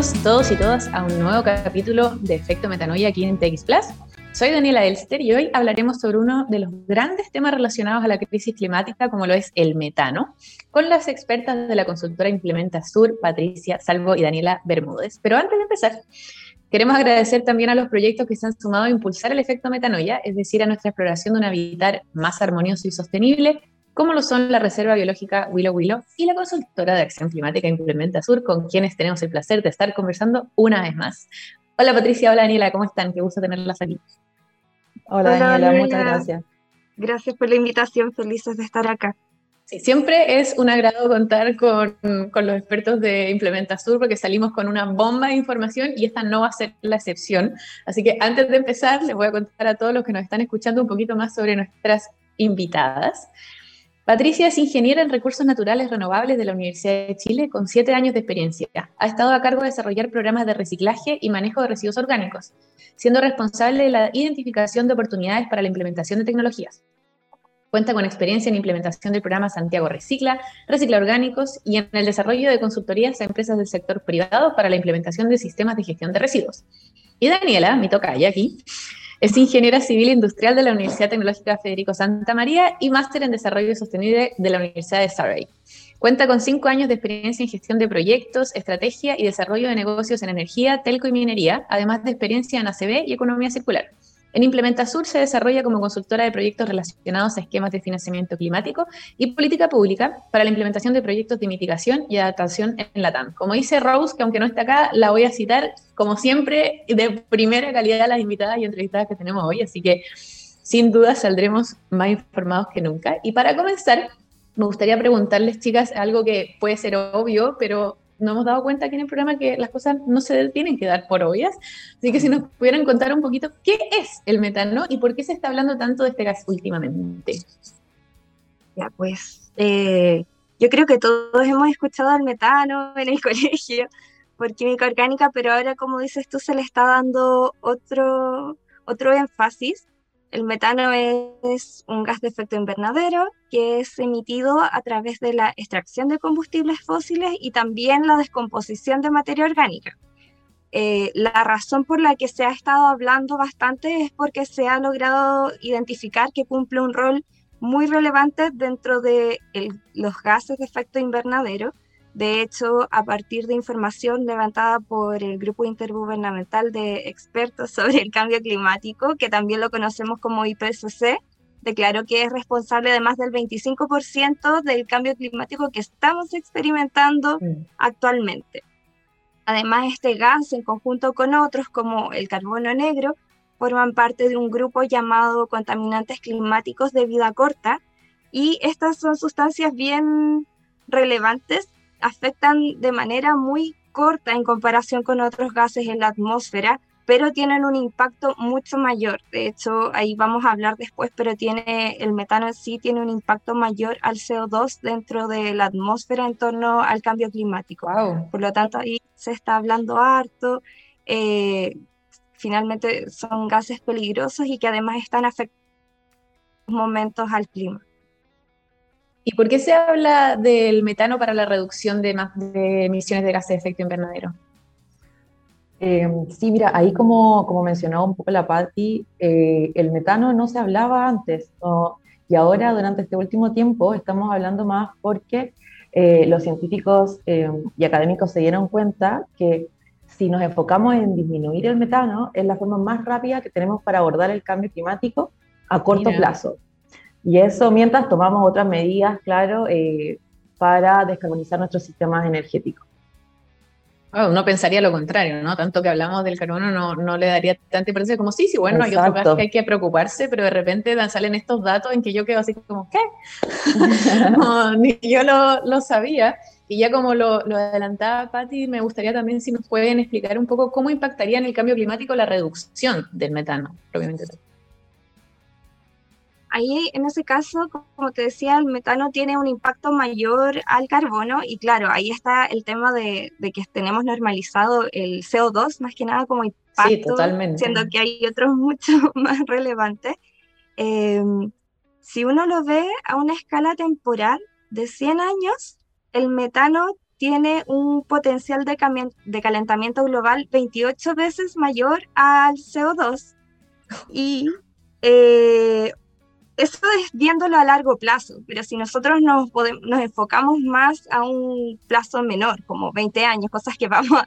Bienvenidos todos y todas a un nuevo capítulo de Efecto Metanoia aquí en TX Plus. Soy Daniela Elster y hoy hablaremos sobre uno de los grandes temas relacionados a la crisis climática, como lo es el metano, con las expertas de la consultora Implementa Sur, Patricia Salvo y Daniela Bermúdez. Pero antes de empezar, queremos agradecer también a los proyectos que se han sumado a impulsar el efecto metanoia, es decir, a nuestra exploración de un habitat más armonioso y sostenible, como lo son la Reserva Biológica Willow Willow y la consultora de Acción Climática Implementa Sur, con quienes tenemos el placer de estar conversando una vez más. Hola Patricia, hola Daniela, ¿cómo están? Qué gusto tenerlas aquí. Hola, Daniela, muchas gracias. Gracias por la invitación, felices de estar acá. Sí, siempre es un agrado contar con, con, los expertos de Implementa Sur porque salimos con una bomba de información y esta no va a ser la excepción. Así que antes de empezar, les voy a contar a todos los que nos están escuchando un poquito más sobre nuestras invitadas. Patricia es ingeniera en recursos naturales renovables de la Universidad de Chile con siete años de experiencia. Ha estado a cargo de desarrollar programas de reciclaje y manejo de residuos orgánicos, siendo responsable de la identificación de oportunidades para la implementación de tecnologías. Cuenta con experiencia en implementación del programa Santiago Recicla, Recicla Orgánicos y en el desarrollo de consultorías a empresas del sector privado para la implementación de sistemas de gestión de residuos. Y Daniela, mi tocaya aquí, es ingeniera civil industrial de la Universidad Tecnológica Federico Santa María y máster en desarrollo sostenible de la Universidad de Surrey. Cuenta con cinco años de experiencia en gestión de proyectos, estrategia y desarrollo de negocios en energía, telco y minería, además de experiencia en ACB y economía circular. En Implementa Sur se desarrolla como consultora de proyectos relacionados a esquemas de financiamiento climático y política pública para la implementación de proyectos de mitigación y adaptación en la TAM. Como dice Rose, que aunque no está acá, la voy a citar como siempre de primera calidad a las invitadas y entrevistadas que tenemos hoy, así que sin duda saldremos más informados que nunca. Y para comenzar, me gustaría preguntarles, chicas, algo que puede ser obvio, pero no hemos dado cuenta aquí en el programa que las cosas no se tienen que dar por obvias. Así que si nos pudieran contar un poquito qué es el metano y por qué se está hablando tanto de este gas últimamente. Ya, pues eh, yo creo que todos hemos escuchado el metano en el colegio por química orgánica, pero ahora, como dices tú, se le está dando otro, otro énfasis el metano es un gas de efecto invernadero que es emitido a través de la extracción de combustibles fósiles y también la descomposición de materia orgánica. Eh, la razón por la que se ha estado hablando bastante es porque se ha logrado identificar que cumple un rol muy relevante dentro de los gases de efecto invernadero de hecho, a partir de información levantada por el Grupo Intergubernamental de Expertos sobre el Cambio Climático, que también lo conocemos como IPCC, declaró que es responsable de más del 25% del cambio climático que estamos experimentando actualmente. Además, este gas, en conjunto con otros como el carbono negro, forman parte de un grupo llamado contaminantes climáticos de vida corta y estas son sustancias bien relevantes afectan de manera muy corta en comparación con otros gases en la atmósfera, pero tienen un impacto mucho mayor. De hecho, ahí vamos a hablar después, pero tiene el metano en sí tiene un impacto mayor al CO2 dentro de la atmósfera en torno al cambio climático. Por lo tanto, ahí se está hablando harto. Eh, finalmente son gases peligrosos y que además están afectando momentos al clima. ¿Y por qué se habla del metano para la reducción de, emisiones de gases de efecto invernadero? Eh, sí, mira, ahí como, como mencionaba un poco la Patti, eh, el metano no se hablaba antes y ahora durante este último tiempo estamos hablando más porque eh, los científicos y académicos se dieron cuenta que si nos enfocamos en disminuir el metano es la forma más rápida que tenemos para abordar el cambio climático a corto plazo. Y eso mientras tomamos otras medidas, claro, eh, para descarbonizar nuestros sistemas energéticos. uno pensaría lo contrario, ¿no? Tanto que hablamos del carbono no, no le daría tanta importancia como sí, sí, bueno, hay otras cosas que hay que preocuparse, pero de repente salen estos datos en que yo quedo así como, ¿qué? no, ni yo lo, lo, sabía. Y ya como lo, lo adelantaba Patti, me gustaría también si nos pueden explicar un poco cómo impactaría en el cambio climático la reducción del metano, propiamente ahí en ese caso, como te decía, el metano tiene un impacto mayor al carbono y claro, ahí está el tema de, que tenemos normalizado el CO2 más que nada como impacto, siendo que hay otros mucho más relevantes. Em, si uno lo ve a una escala temporal de 100 años, el metano tiene un potencial de, de calentamiento global 28 veces mayor al CO2 y eh, eso es viéndolo a largo plazo, pero si nosotros nos, podemos, nos enfocamos más a un plazo menor, como 20 años, cosas que vamos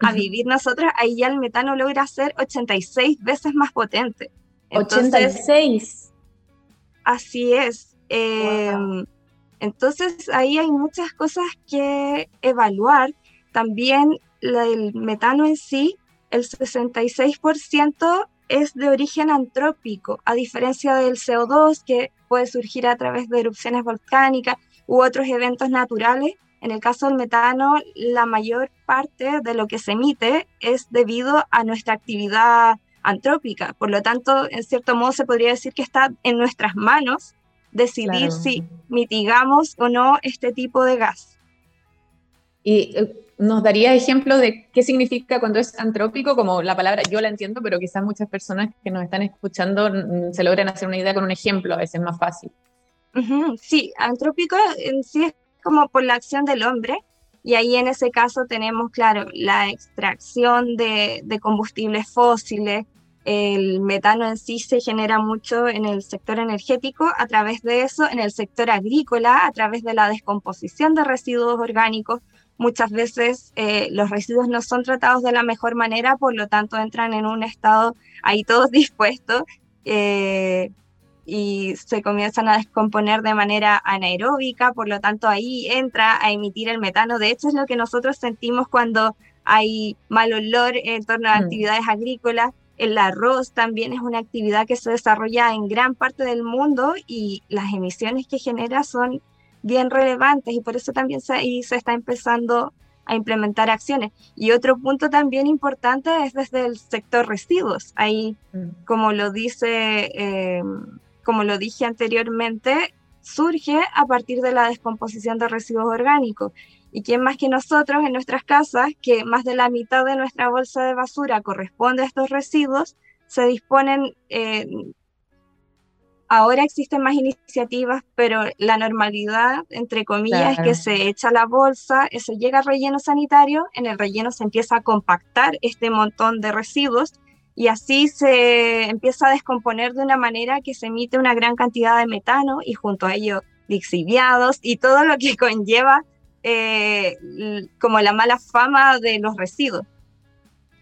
a, vivir nosotros, ahí ya el metano logra ser 86 veces más potente. 86. Así es. Em, entonces ahí hay muchas cosas que evaluar. También el metano en sí, el 66% es de origen antrópico, a diferencia del CO2 que puede surgir a través de erupciones volcánicas u otros eventos naturales. En el caso del metano, la mayor parte de lo que se emite es debido a nuestra actividad antrópica. Por lo tanto, en cierto modo se podría decir que está en nuestras manos decidir si mitigamos o no este tipo de gas. Y eh, nos daría ejemplo de qué significa cuando es antrópico, como la palabra yo la entiendo, pero quizás muchas personas que nos están escuchando se logran hacer una idea con un ejemplo, a veces más fácil. Sí, antrópico en sí es como por la acción del hombre, y ahí en ese caso tenemos, claro, la extracción de, de combustibles fósiles, el metano en sí se genera mucho en el sector energético, a través de eso, en el sector agrícola, a través de la descomposición de residuos orgánicos, muchas veces eh, los residuos no son tratados de la mejor manera, por lo tanto entran en un estado ahí todos dispuestos eh, y se comienzan a descomponer de manera anaeróbica, por lo tanto ahí entra a emitir el metano. De hecho es lo que nosotros sentimos cuando hay mal olor en torno a mm. actividades agrícolas. El arroz también es una actividad que se desarrolla en gran parte del mundo y las emisiones que genera son bien relevantes y por eso también se, se está empezando a implementar acciones. Y otro punto también importante es desde el sector residuos. Ahí, mm. como lo dice, eh, como lo dije anteriormente, surge a partir de la descomposición de residuos orgánicos. ¿Y quién más que nosotros en nuestras casas, que más de la mitad de nuestra bolsa de basura corresponde a estos residuos, se disponen eh, Ahora existen más iniciativas, pero la normalidad, entre comillas, es que se echa la bolsa, eso llega al relleno sanitario, en el relleno se empieza a compactar este montón de residuos y así se empieza a descomponer de una manera que se emite una gran cantidad de metano y junto a ello lixiviados y todo lo que conlleva eh, como la mala fama de los residuos.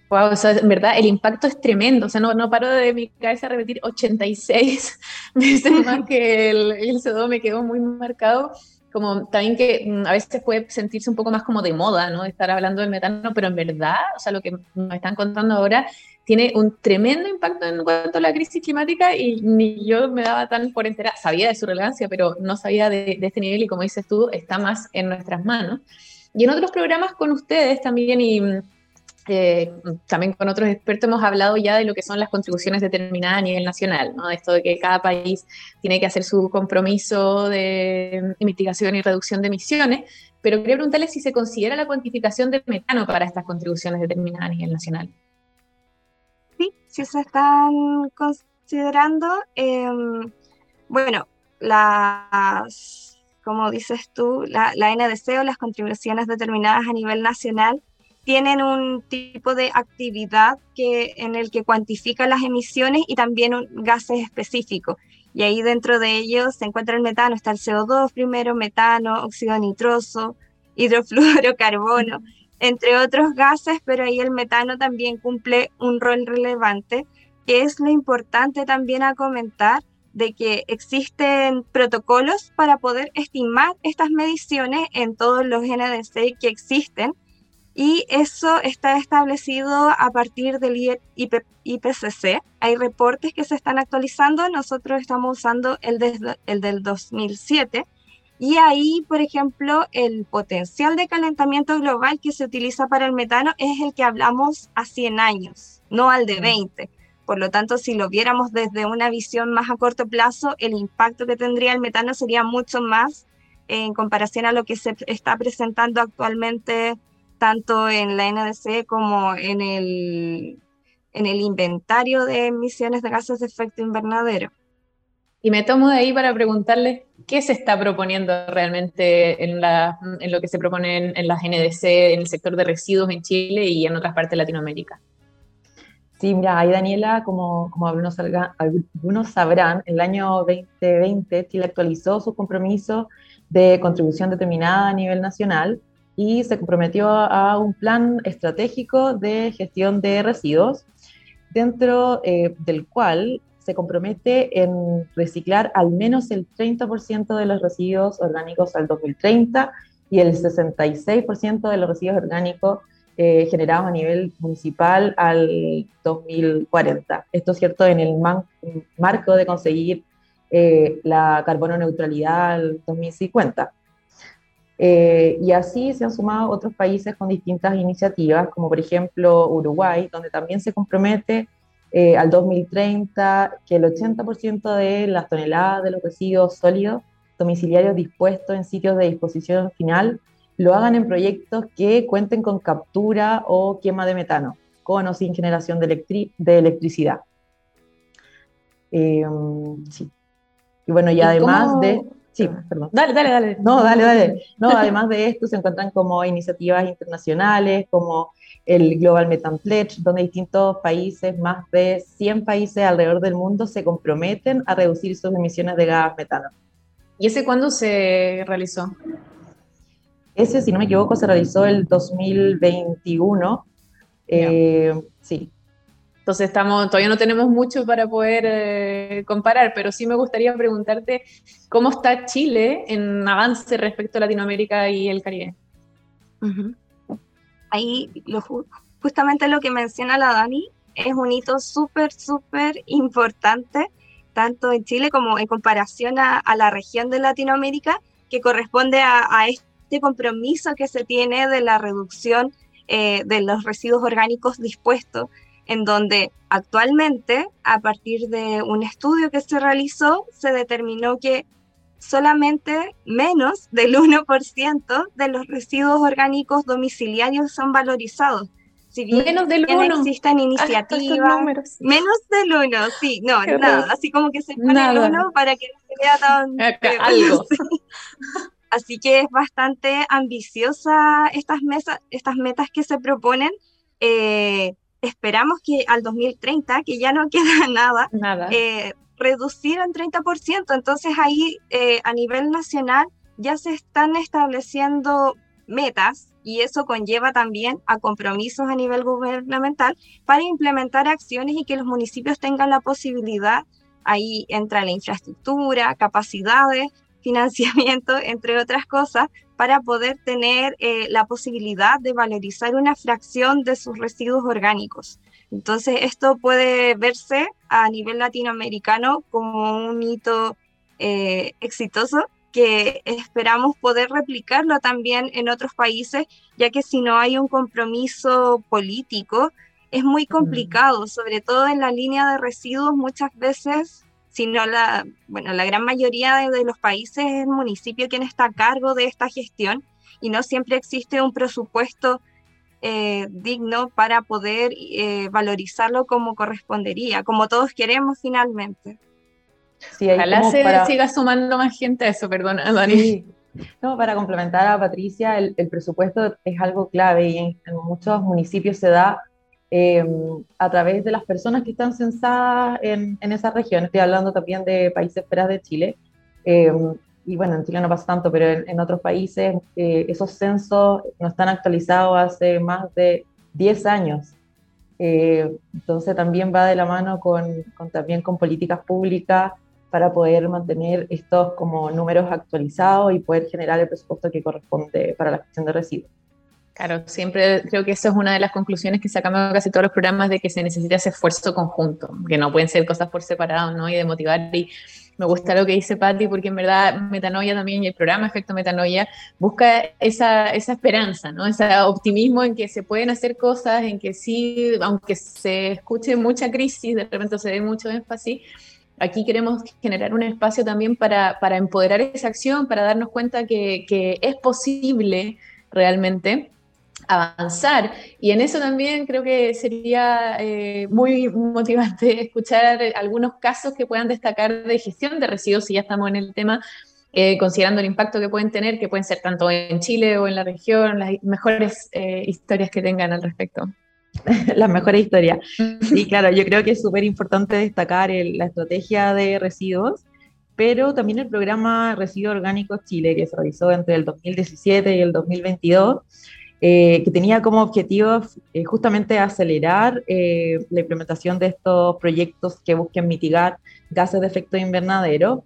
Wow, o sea, en verdad el impacto es tremendo, o sea, no, no paro de mi cabeza repetir 86 veces más que el, el CO2 me quedó muy marcado, como también que mm, a veces puede sentirse un poco más como de moda, ¿no? Estar hablando del metano, pero en verdad, o sea, lo que nos están contando ahora tiene un tremendo impacto en cuanto a la crisis climática y ni yo me daba tan por enterar, sabía de su relevancia, pero no sabía de, de este nivel y como dices tú, está más en nuestras manos. Y en otros programas con ustedes también y eh, también con otros expertos hemos hablado ya de lo que son las contribuciones determinadas a nivel nacional, ¿no? Esto de que cada país tiene que hacer su compromiso de mitigación y reducción de emisiones, pero quería preguntarle si se considera la cuantificación del metano para estas contribuciones determinadas a nivel nacional. Sí, sí se están considerando. Em, bueno, las, como dices tú, la, la NDC o las contribuciones determinadas a nivel nacional tienen un tipo de actividad que, en el que cuantifica las emisiones y también un, gases específicos. Y ahí dentro de ellos se encuentra el metano, está el CO2 primero, metano, óxido nitroso, hidrofluorocarbono, entre otros gases, pero ahí el metano también cumple un rol relevante, que es lo importante también a comentar de que existen protocolos para poder estimar estas mediciones en todos los NDC que existen y eso está establecido a partir del IPCC. Hay reportes que se están actualizando, nosotros estamos usando el, el del 2007 y ahí, por ejemplo, el potencial de calentamiento global que se utiliza para el metano es el que hablamos a 100 años, no al de 20. Por lo tanto, si lo viéramos desde una visión más a corto plazo, el impacto que tendría el metano sería mucho más en comparación a lo que se está presentando actualmente tanto en la NDC como en el, en el inventario de emisiones de gases de efecto invernadero. Y me tomo de ahí para preguntarles qué se está proponiendo realmente en, la, en lo que se propone en, las NDC, en el sector de residuos en Chile y en otras partes de Latinoamérica. Sí, mira, ahí Daniela, como, como algunos, algunos sabrán, en el año 2020 Chile actualizó su compromiso de contribución determinada a nivel nacional y se comprometió a un plan estratégico de gestión de residuos, dentro eh, del cual se compromete en reciclar al menos el 30% de los residuos orgánicos al 2030 y el 66% de los residuos orgánicos eh, generados a nivel municipal al 2040. Esto es cierto en el marco de conseguir eh, la carbono neutralidad al 2050. Eh, y así se han sumado otros países con distintas iniciativas, como por ejemplo Uruguay, donde también se compromete eh, al 2030 que el 80% de las toneladas de los residuos sólidos domiciliarios dispuestos en sitios de disposición final lo hagan en proyectos que cuenten con captura o quema de metano, con o sin generación de, de electricidad. Eh, sí. Y bueno, y, además de... Sí, perdón. Dale, dale, dale. No, dale, dale. No, además de esto se encuentran como iniciativas internacionales, como el Global Methane Pledge, donde distintos países, más de 100 países alrededor del mundo, se comprometen a reducir sus emisiones de gas metano. ¿Y ese cuándo se realizó? Ese, si no me equivoco, se realizó el 2021. Eh, sí, entonces estamos, todavía no tenemos mucho para poder eh, comparar, pero sí me gustaría preguntarte cómo está Chile en avance respecto a Latinoamérica y el Caribe. Ahí justamente lo que menciona la Dani es un hito súper, súper importante, tanto en Chile como en comparación a, la región de Latinoamérica, que corresponde a, este compromiso que se tiene de la reducción eh, de los residuos orgánicos dispuestos en donde actualmente, a partir de un estudio que se realizó, se determinó que solamente menos del 1% de los residuos orgánicos domiciliarios son valorizados. Si bien menos del 1. existen iniciativas, menos del 1, sí, no, nada, así como que se pone el 1 para que no se vea tan... algo. Así que es bastante ambiciosa estas, mesas, estas metas que se proponen. Eh, esperamos que al 2030, que ya no queda nada, nada. Eh, reducir en 30%. Entonces ahí eh, a nivel nacional ya se están estableciendo metas y eso conlleva también a compromisos a nivel gubernamental para implementar acciones y que los municipios tengan la posibilidad, ahí entra la infraestructura, capacidades, financiamiento, entre otras cosas, para poder tener eh, la posibilidad de valorizar una fracción de sus residuos orgánicos. Entonces, esto puede verse a nivel latinoamericano como un hito eh, exitoso que esperamos poder replicarlo también en otros países, ya que si no hay un compromiso político, es muy complicado, sobre todo en la línea de residuos, muchas veces sino la, bueno, la gran mayoría de, los países es el municipio quien está a cargo de esta gestión y no siempre existe un presupuesto eh, digno para poder eh, valorizarlo como correspondería, como todos queremos finalmente. Sí, Ojalá se siga sumando más gente a eso, perdona, Dani. No, para complementar a Patricia, el, presupuesto es algo clave y en, muchos municipios se da Em, a través de las personas que están censadas en, en, esa región. Estoy hablando también de países fuera de Chile. Em, y bueno, en Chile no pasa tanto, pero en, otros países eh, esos censos no están actualizados hace más de 10 años. Eh, entonces también va de la mano con, con, también con políticas públicas para poder mantener estos como números actualizados y poder generar el presupuesto que corresponde para la gestión de residuos. Claro, siempre creo que esa es una de las conclusiones que sacamos de casi todos los programas de que se necesita ese esfuerzo conjunto, que no pueden ser cosas por separado, ¿no? Y de motivar. Y me gusta lo que dice Patti, porque en verdad Metanoia también y el programa Efecto Metanoia busca esa, esa esperanza, ¿no? Ese optimismo en que se pueden hacer cosas, en que sí, aunque se escuche mucha crisis, de repente se dé mucho énfasis, aquí queremos generar un espacio también para, para empoderar esa acción, para darnos cuenta que, que es posible realmente avanzar. Y en eso también creo que sería eh, muy motivante escuchar algunos casos que puedan destacar de gestión de residuos, si ya estamos en el tema, eh, considerando el impacto que pueden tener, que pueden ser tanto en Chile o en la región, las mejores eh, historias que tengan al respecto. las mejores historias. Sí, claro, yo creo que es súper importante destacar la estrategia de residuos, pero también el programa Residuos Orgánicos Chile, que se realizó entre el 2017 y el 2022 eh, que tenía como objetivo eh, justamente acelerar eh, la implementación de estos proyectos que busquen mitigar gases de efecto invernadero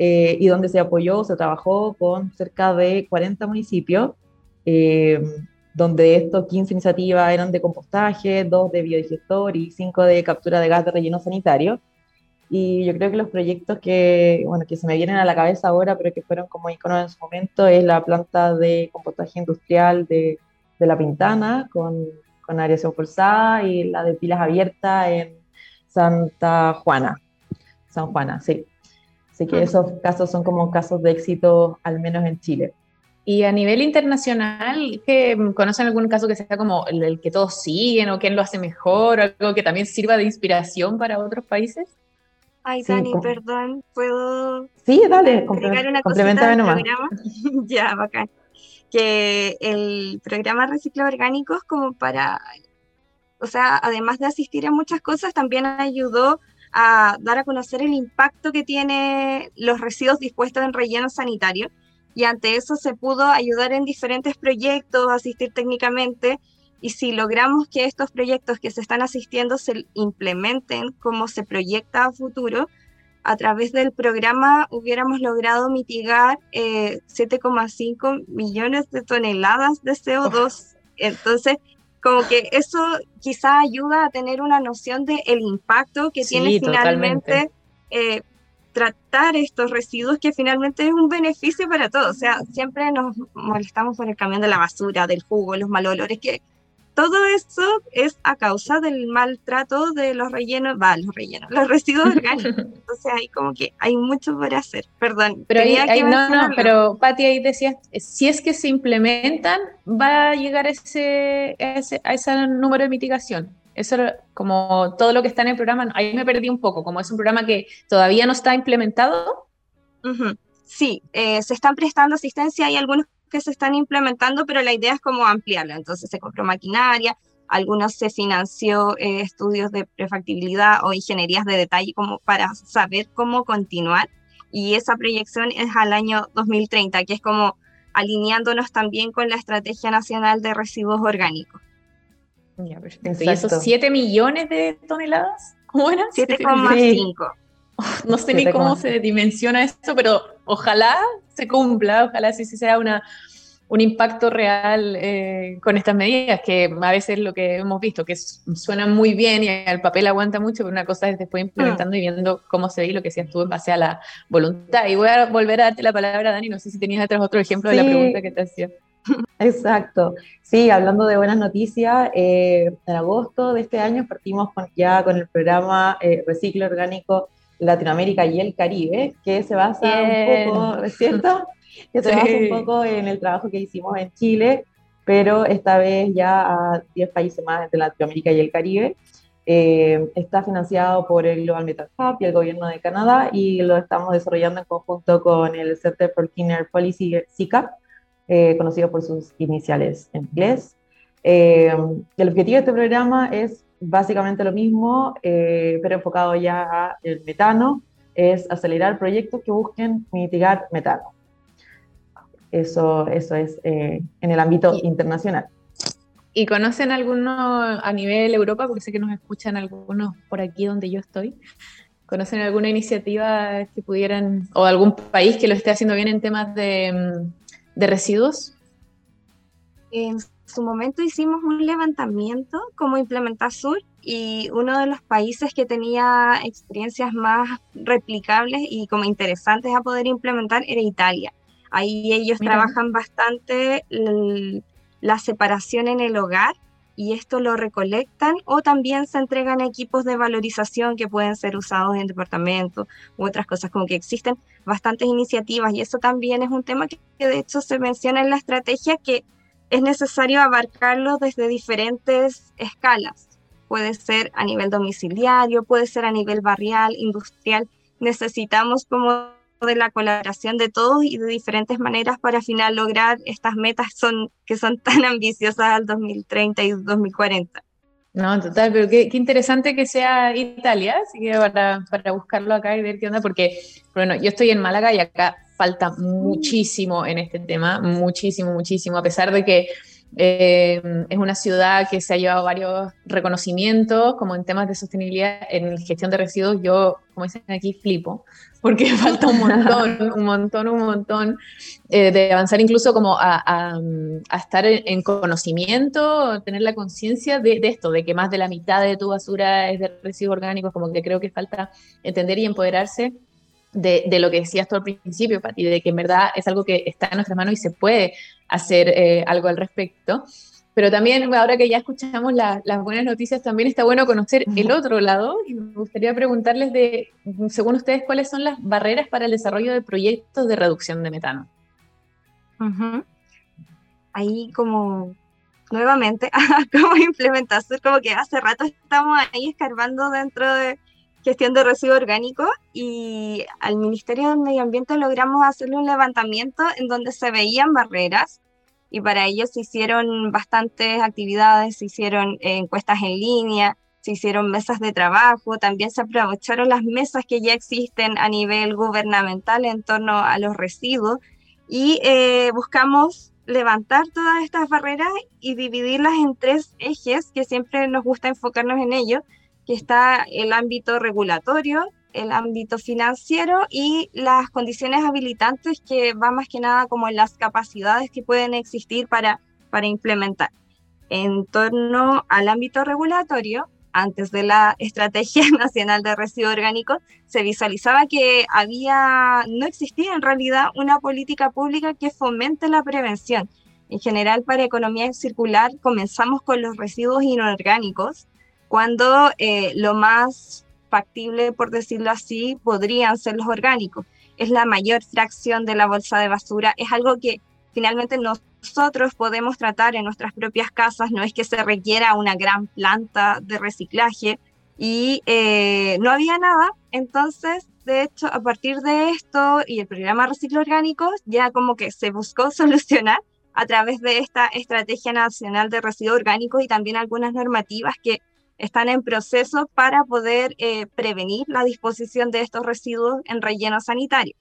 y donde se apoyó, se trabajó con cerca de 40 municipios, donde estos 15 iniciativas eran de compostaje, 2 de biodigestor y 5 de captura de gas de relleno sanitario. Y yo creo que los proyectos que, bueno, que se me vienen a la cabeza ahora, pero que fueron como iconos en su momento, es la planta de compostaje industrial de de La Pintana con, con aireación forzada y la de pilas abiertas en Santa Juana. San Juana, sí. Así que esos casos son como casos de éxito, al menos en Chile. Y a nivel internacional, ¿que ¿conocen algún caso que sea como el, que todos siguen o quién lo hace mejor, o algo que también sirva de inspiración para otros países? Ay, Dani, perdón, ¿puedo...? Sí, dale, complementame nomás. ya, bacán que el programa Recicla Orgánicos como para, o sea, además de asistir a muchas cosas, también ayudó a dar a conocer el impacto que tiene los residuos dispuestos en relleno sanitario. Y ante eso se pudo ayudar en diferentes proyectos, asistir técnicamente. Y si logramos que estos proyectos que se están asistiendo se implementen como se proyecta a futuro, a través del programa hubiéramos logrado mitigar 7,5 eh, millones de toneladas de CO2. Entonces, como que eso quizá ayuda a tener una noción del el impacto que tiene finalmente eh, tratar estos residuos, que finalmente es un beneficio para todos. O sea, siempre nos molestamos por el camión de la basura, del jugo, los mal olores, que todo eso es a causa del maltrato de los rellenos, va, los rellenos, los residuos orgánicos. Entonces ahí como que hay mucho por hacer. Perdón. Pero ahí, no, no, pero Pati ahí decías, si es que se implementan, va a llegar ese, ese, a ese número de mitigación. Eso como todo lo que está en el programa, ahí me perdí un poco, como es un programa que todavía no está implementado. Sí, eh, se están prestando asistencia, hay algunos que se están implementando, pero la idea es como ampliarlo. Entonces se compró maquinaria, algunos se financió eh, estudios de prefactibilidad o ingenierías de detalle como para saber cómo continuar. Y esa proyección es al año 2030, que es como alineándonos también con la Estrategia Nacional de Residuos Orgánicos. Ya, ¿Y esos 7 millones de toneladas? ¿Cómo eran? 7,5. No sé ni cómo se dimensiona esto, pero ojalá se cumpla, ojalá sí, sea una, un impacto real eh, con estas medidas, que a veces lo que hemos visto, que suenan muy bien y el papel aguanta mucho, pero una cosa es después implementando y viendo cómo se ve y lo que decías tú en base a la voluntad. Y voy a volver a darte la palabra, Dani, no sé si tenías atrás otro ejemplo de la pregunta que te hacía. Exacto. Sí, hablando de buenas noticias, eh, en agosto de este año partimos ya con el programa eh, Reciclo Orgánico Latinoamérica y el Caribe, que se basa un poco, ¿cierto? Que se basa un poco en el trabajo que hicimos en Chile, pero esta vez ya a 10 países más entre Latinoamérica y el Caribe. Eh, está financiado por el Global Metal Hub y el gobierno de Canadá y lo estamos desarrollando en conjunto con el Center for Cleaner Policy, CICAP, eh, conocido por sus iniciales en inglés. Eh, el objetivo de este programa es básicamente lo mismo, eh, pero enfocado ya al metano, es acelerar proyectos que busquen mitigar metano. Eso, eso es eh, en el ámbito internacional. ¿Y conocen alguno a nivel Europa? Porque sé que nos escuchan algunos por aquí donde yo estoy. ¿Conocen alguna iniciativa que pudieran, o algún país que lo esté haciendo bien en temas de, mm, de residuos? Su momento hicimos un levantamiento como Implementa Sur y uno de los países que tenía experiencias más replicables y como interesantes a poder implementar era Italia. Ahí ellos trabajan bastante la separación en el hogar y esto lo recolectan o también se entregan equipos de valorización que pueden ser usados en departamentos u otras cosas, como que existen bastantes iniciativas y eso también es un tema que de hecho se menciona en la estrategia que es necesario abarcarlo desde diferentes escalas. Puede ser a nivel domiciliario, puede ser a nivel barrial, industrial. Necesitamos como de la colaboración de todos y de diferentes maneras para al final lograr estas metas que son tan ambiciosas al 2030 y 2040. No, total, pero qué, interesante que sea Italia, así que para, para, buscarlo acá y ver qué onda, porque, bueno, yo estoy en Málaga y acá falta muchísimo en este tema, muchísimo, muchísimo, a pesar de que eh, es una ciudad que se ha llevado varios reconocimientos, como en temas de sostenibilidad, en gestión de residuos, yo, como dicen aquí, flipo, porque falta un montón, un montón, un montón eh, de avanzar incluso como a, estar en, conocimiento, tener la conciencia de, esto, de que más de la mitad de tu basura es de residuos orgánicos, como que creo que falta entender y empoderarse de, lo que decías tú al principio, Pati, de que en verdad es algo que está en nuestras manos y se puede hacer eh, algo al respecto. Pero también, ahora que ya escuchamos las buenas noticias, también está bueno conocer el otro lado y me gustaría preguntarles de, según ustedes, cuáles son las barreras para el desarrollo de proyectos de reducción de metano. Ahí como nuevamente, como implementación, como que hace rato estamos ahí escarbando dentro de gestión de residuos orgánicos y al Ministerio del Medio Ambiente logramos hacerle un levantamiento en donde se veían barreras y para ello se hicieron bastantes actividades, se hicieron encuestas en línea, se hicieron mesas de trabajo, también se aprovecharon las mesas que ya existen a nivel gubernamental en torno a los residuos y eh, buscamos levantar todas estas barreras y dividirlas en tres ejes que siempre nos gusta enfocarnos en ellos, que está el ámbito regulatorio, el ámbito financiero y las condiciones habilitantes que va más que nada como en las capacidades que pueden existir para, para implementar. En torno al ámbito regulatorio, antes de la Estrategia Nacional de Residuos Orgánicos, se visualizaba que había, no existía en realidad una política pública que fomente la prevención. En general, para economía circular, comenzamos con los residuos inorgánicos, cuando eh, lo más factible, por decirlo así, podrían ser los orgánicos. Es la mayor fracción de la bolsa de basura, es algo que finalmente nosotros podemos tratar en nuestras propias casas, no es que se requiera una gran planta de reciclaje. Y eh, no había nada, entonces de hecho a partir de esto y el programa Reciclo Orgánicos ya como que se buscó solucionar a través de esta Estrategia Nacional de Residuos Orgánicos y también algunas normativas que están en proceso para poder eh, prevenir la disposición de estos residuos en relleno sanitario.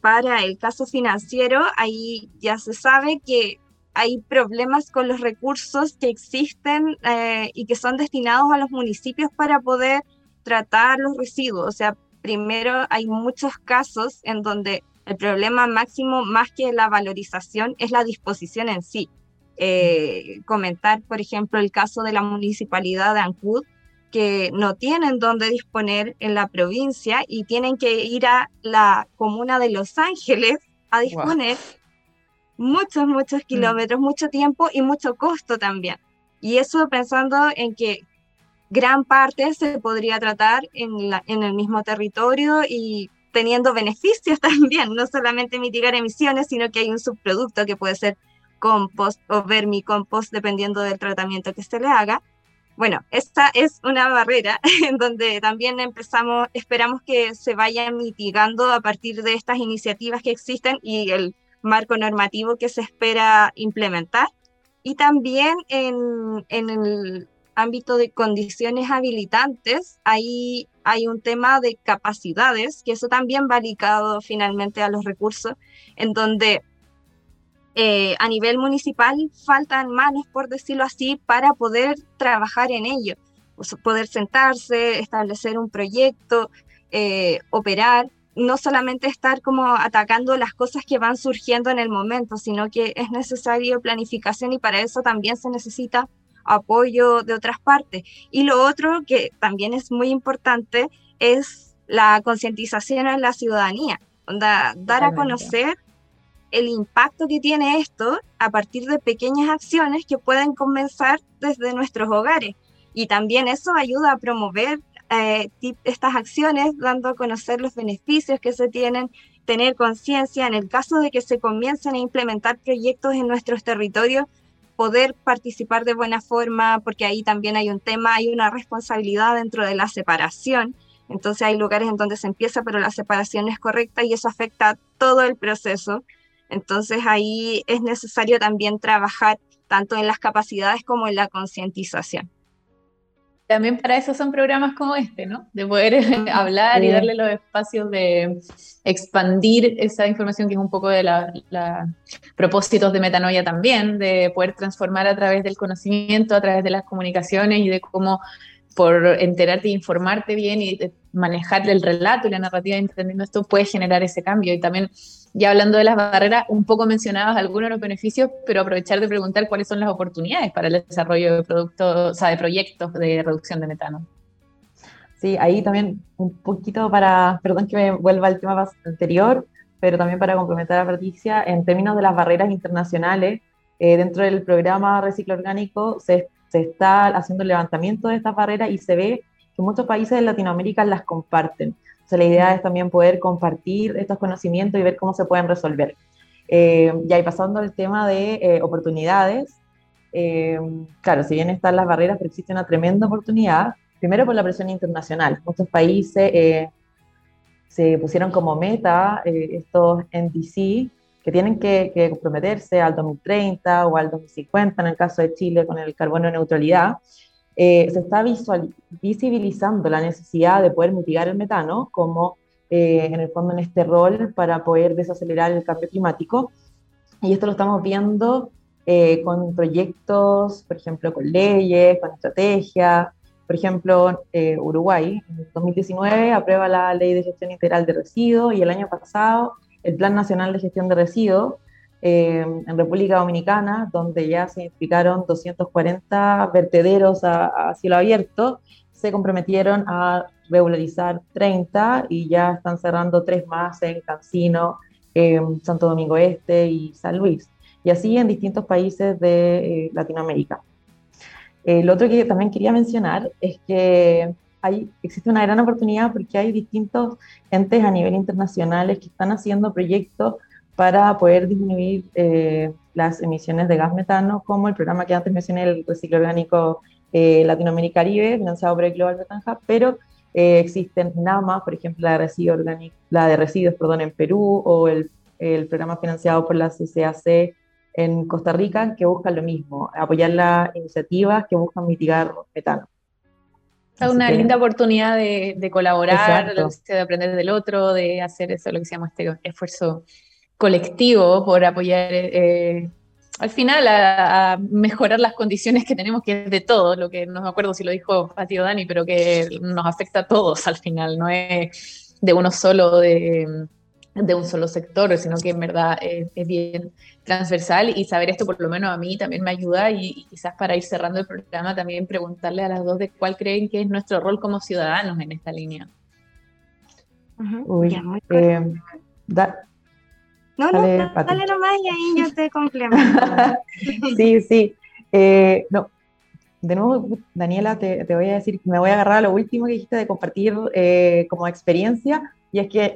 Para el caso financiero, ahí ya se sabe que hay problemas con los recursos que existen eh, y que son destinados a los municipios para poder tratar los residuos. O sea, primero hay muchos casos en donde el problema máximo, más que la valorización, es la disposición en sí. Eh, comentar, por ejemplo, el caso de la municipalidad de Ancud, que no tienen dónde disponer en la provincia y tienen que ir a la comuna de Los Ángeles a disponer muchos, muchos mm. kilómetros, mucho tiempo y mucho costo también. Y eso pensando en que gran parte se podría tratar en, la, en el mismo territorio y teniendo beneficios también, no solamente mitigar emisiones, sino que hay un subproducto que puede ser compost o vermicompost, dependiendo del tratamiento que se le haga. Bueno, esta es una barrera en donde también empezamos, esperamos que se vaya mitigando a partir de estas iniciativas que existen y el marco normativo que se espera implementar. Y también en, en el ámbito de condiciones habilitantes, ahí hay un tema de capacidades, que eso también va ligado finalmente a los recursos, en donde eh, a nivel municipal faltan manos, por decirlo así, para poder trabajar en ello, poder sentarse, establecer un proyecto, eh, operar, no solamente estar como atacando las cosas que van surgiendo en el momento, sino que es necesario planificación y para eso también se necesita apoyo de otras partes. Y lo otro que también es muy importante es la concientización en la ciudadanía, dar a conocer el impacto que tiene esto a partir de pequeñas acciones que pueden comenzar desde nuestros hogares. Y también eso ayuda a promover eh, estas acciones, dando a conocer los beneficios que se tienen, tener conciencia en el caso de que se comiencen a implementar proyectos en nuestros territorios, poder participar de buena forma, porque ahí también hay un tema, hay una responsabilidad dentro de la separación. Entonces hay lugares en donde se empieza, pero la separación es correcta y eso afecta todo el proceso. Entonces ahí es necesario también trabajar tanto en las capacidades como en la concientización también para eso son programas como este, ¿no? De poder hablar y darle los espacios de expandir esa información que es un poco de los propósitos de metanoia también, de poder transformar a través del conocimiento, a través de las comunicaciones y de cómo por enterarte e informarte bien y manejar el relato y la narrativa entendiendo esto puede generar ese cambio. Y también, ya hablando de las barreras, un poco mencionados algunos de los beneficios, pero aprovechar de preguntar cuáles son las oportunidades para el desarrollo de productos, o sea, de proyectos de reducción de metano. Sí, ahí también un poquito para, perdón que me vuelva al tema anterior, pero también para complementar a Patricia, en términos de las barreras internacionales, eh, dentro del programa Reciclo Orgánico se se está haciendo el levantamiento de estas barreras y se ve que muchos países de Latinoamérica las comparten. Sea, la idea es también poder compartir estos conocimientos y ver cómo se pueden resolver. Eh, y pasando al tema de eh, oportunidades, eh, claro, si bien están las barreras, pero existe una tremenda oportunidad, primero por la presión internacional. Muchos países se pusieron como meta estos NDC, que tienen que, comprometerse al 2030 o al 2050, en el caso de Chile con el carbono neutralidad, eh, se está visual, visibilizando la necesidad de poder mitigar el metano como eh, en el fondo en este rol para poder desacelerar el cambio climático. Y esto lo estamos viendo eh, con proyectos, por ejemplo, con leyes, con estrategias. Por ejemplo, Uruguay en 2019 aprueba la Ley de Gestión Integral de Residuos y el año pasado el Plan Nacional de Gestión de Residuos eh, en República Dominicana, donde ya se identificaron 240 vertederos a, cielo abierto, se comprometieron a regularizar 30 y ya están cerrando tres más en Cancino, Santo Domingo Este y San Luis, y así en distintos países de eh, Latinoamérica. Eh, lo otro que también quería mencionar es que hay, existe una gran oportunidad porque hay distintos entes a nivel internacional que están haciendo proyectos para poder disminuir eh, las emisiones de gas metano, como el programa que antes mencioné, el Reciclo Orgánico eh, Latinoamérica-Caribe, financiado por el Global Metan pero eh, existen más, por ejemplo, la de, residuos la de residuos perdón, en Perú o el, el programa financiado por la CCAC en Costa Rica, que buscan lo mismo, apoyar las iniciativas que buscan mitigar metano. Es una linda oportunidad de, colaborar, de aprender del otro, de hacer eso, lo que se llama este esfuerzo colectivo por apoyar eh, al final a, mejorar las condiciones que tenemos, que es de todo, lo que no me acuerdo si lo dijo Patio Dani, pero que nos afecta a todos al final, no es de uno solo, de de un solo sector, sino que en verdad es, bien transversal y saber esto por lo menos a mí también me ayuda y, quizás para ir cerrando el programa también preguntarle a las dos de cuál creen que es nuestro rol como ciudadanos en esta línea. Uy, eh, no, no, dale, nomás y ahí yo te complemento. sí, sí. Eh, no, de nuevo, Daniela, te, voy a decir, me voy a agarrar a lo último que dijiste de compartir eh, como experiencia y es que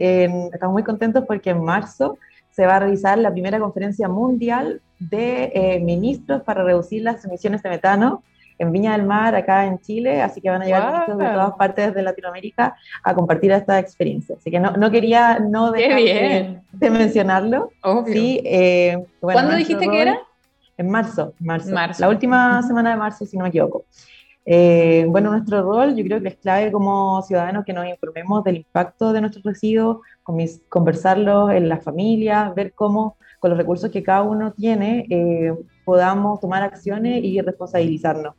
estamos muy contentos porque en marzo se va a realizar la primera conferencia mundial de eh, ministros para reducir las emisiones de metano en Viña del Mar, acá en Chile, así que van a llegar ministros de todas partes de Latinoamérica a compartir esta experiencia. Así que no, no quería no dejar de, mencionarlo. Sí, eh, ¿Cuándo dijiste que era? En marzo, marzo, marzo. La última semana de marzo, si no me equivoco. Eh, bueno, nuestro rol yo creo que es clave como ciudadanos que nos informemos del impacto de nuestros residuos, conversarlo en la familia, ver cómo con los recursos que cada uno tiene eh, podamos tomar acciones y responsabilizarnos.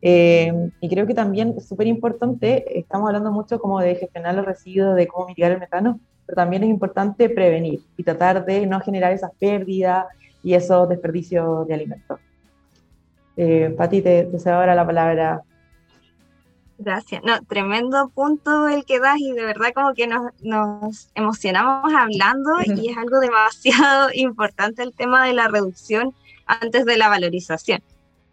Eh, y creo que también es súper importante, estamos hablando mucho como de gestionar los residuos, de cómo mitigar el metano, pero también es importante prevenir y tratar de no generar esas pérdidas y esos desperdicios de alimentos. Eh, Pati, te, te cedo ahora la palabra. Gracias. No, tremendo punto el que das y de verdad como que nos, nos emocionamos hablando y es algo demasiado importante el tema de la reducción antes de la valorización.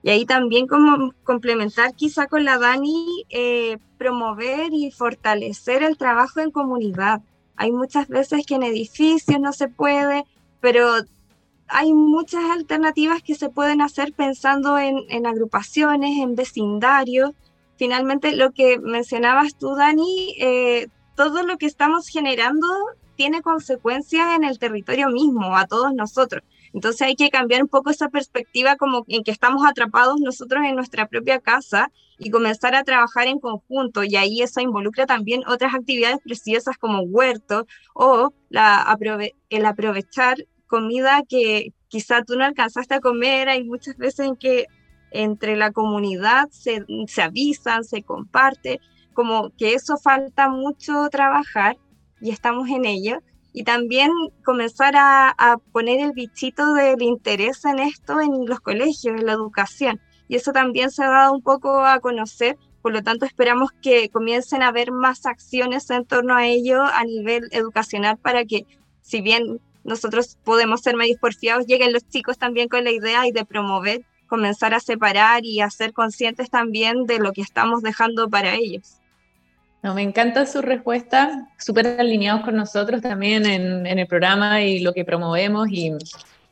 Y ahí también como complementar quizá con la Dani, eh, promover y fortalecer el trabajo en comunidad. Hay muchas veces que en edificios no se puede, pero hay muchas alternativas que se pueden hacer pensando en, agrupaciones, en vecindarios. Finalmente, lo que mencionabas tú, Dani, eh, todo lo que estamos generando tiene consecuencias en el territorio mismo, a todos nosotros. Entonces hay que cambiar un poco esa perspectiva como en que estamos atrapados nosotros en nuestra propia casa y comenzar a trabajar en conjunto. Y ahí eso involucra también otras actividades preciosas como huerto o el aprovechar comida que quizá tú no alcanzaste a comer. Hay muchas veces en que entre la comunidad se, se avisan, se comparte, como que eso falta mucho trabajar y estamos en ello. Y también comenzar a, a poner el bichito del interés en esto en los colegios, en la educación. Y eso también se ha dado un poco a conocer por lo tanto, esperamos que comiencen a haber más acciones en torno a ello a nivel educacional para que, si bien nosotros podemos ser medios porfiados, lleguen los chicos también con la idea y de promover, comenzar a separar y a ser conscientes también de lo que estamos dejando para ellos. No, me encanta su respuesta, súper alineados con nosotros también en, en, el programa y lo que promovemos y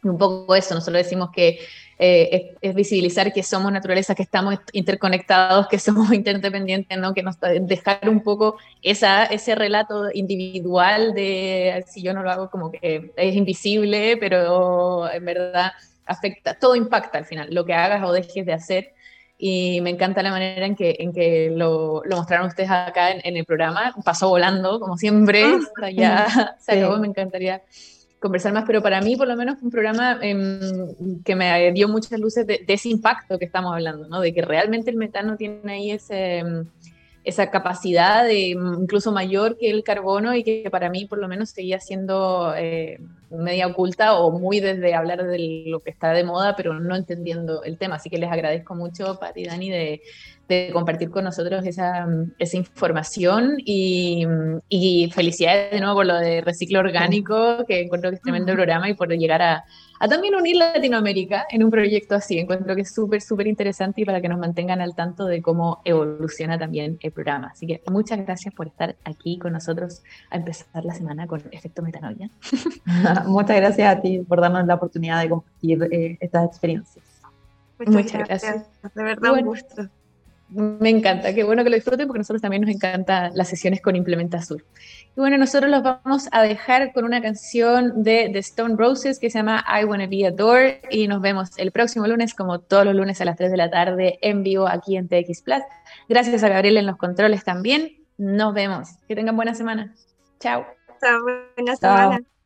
un poco eso, nosotros decimos que eh, es, visibilizar que somos naturaleza, que estamos interconectados, que somos interdependientes, ¿no? que nos dejar un poco esa, ese relato individual de si yo no lo hago como que es invisible, pero en verdad afecta, todo impacta al final, lo que hagas o dejes de hacer. Y me encanta la manera en que, en que lo, lo mostraron ustedes acá en, en, el programa. Pasó volando, como siempre. Ah, ya se acabó, me encantaría conversar más, pero para mí por lo menos fue un programa em, que me dio muchas luces de, ese impacto que estamos hablando, ¿no? de que realmente el metano tiene ahí ese, em, esa capacidad de, em, incluso mayor que el carbono y que para mí por lo menos seguía siendo eh, media oculta o muy desde hablar de lo que está de moda, pero no entendiendo el tema. Así que les agradezco mucho, Pati y Dani, de, de compartir con nosotros esa, esa información y, y, felicidades de nuevo por lo de reciclo orgánico, que encuentro que es tremendo programa y por llegar a, a también unir Latinoamérica en un proyecto así. Encuentro que es súper, súper interesante y para que nos mantengan al tanto de cómo evoluciona también el programa. Así que muchas gracias por estar aquí con nosotros a empezar la semana con Efecto Metanoia. muchas gracias a ti por darnos la oportunidad de compartir eh, estas experiencias. Muchas, gracias. De verdad, un gusto. Me encanta, qué bueno que lo disfruten porque a nosotros también nos encantan las sesiones con Implementa Azul. Y bueno, nosotros los vamos a dejar con una canción de The Stone Roses que se llama I Wanna Be Adored y nos vemos el próximo lunes como todos los lunes a las 3 de la tarde en vivo aquí en TX Plus. Gracias a Gabriel en los controles también. Nos vemos. Que tengan buena semana. Chao. buena semana.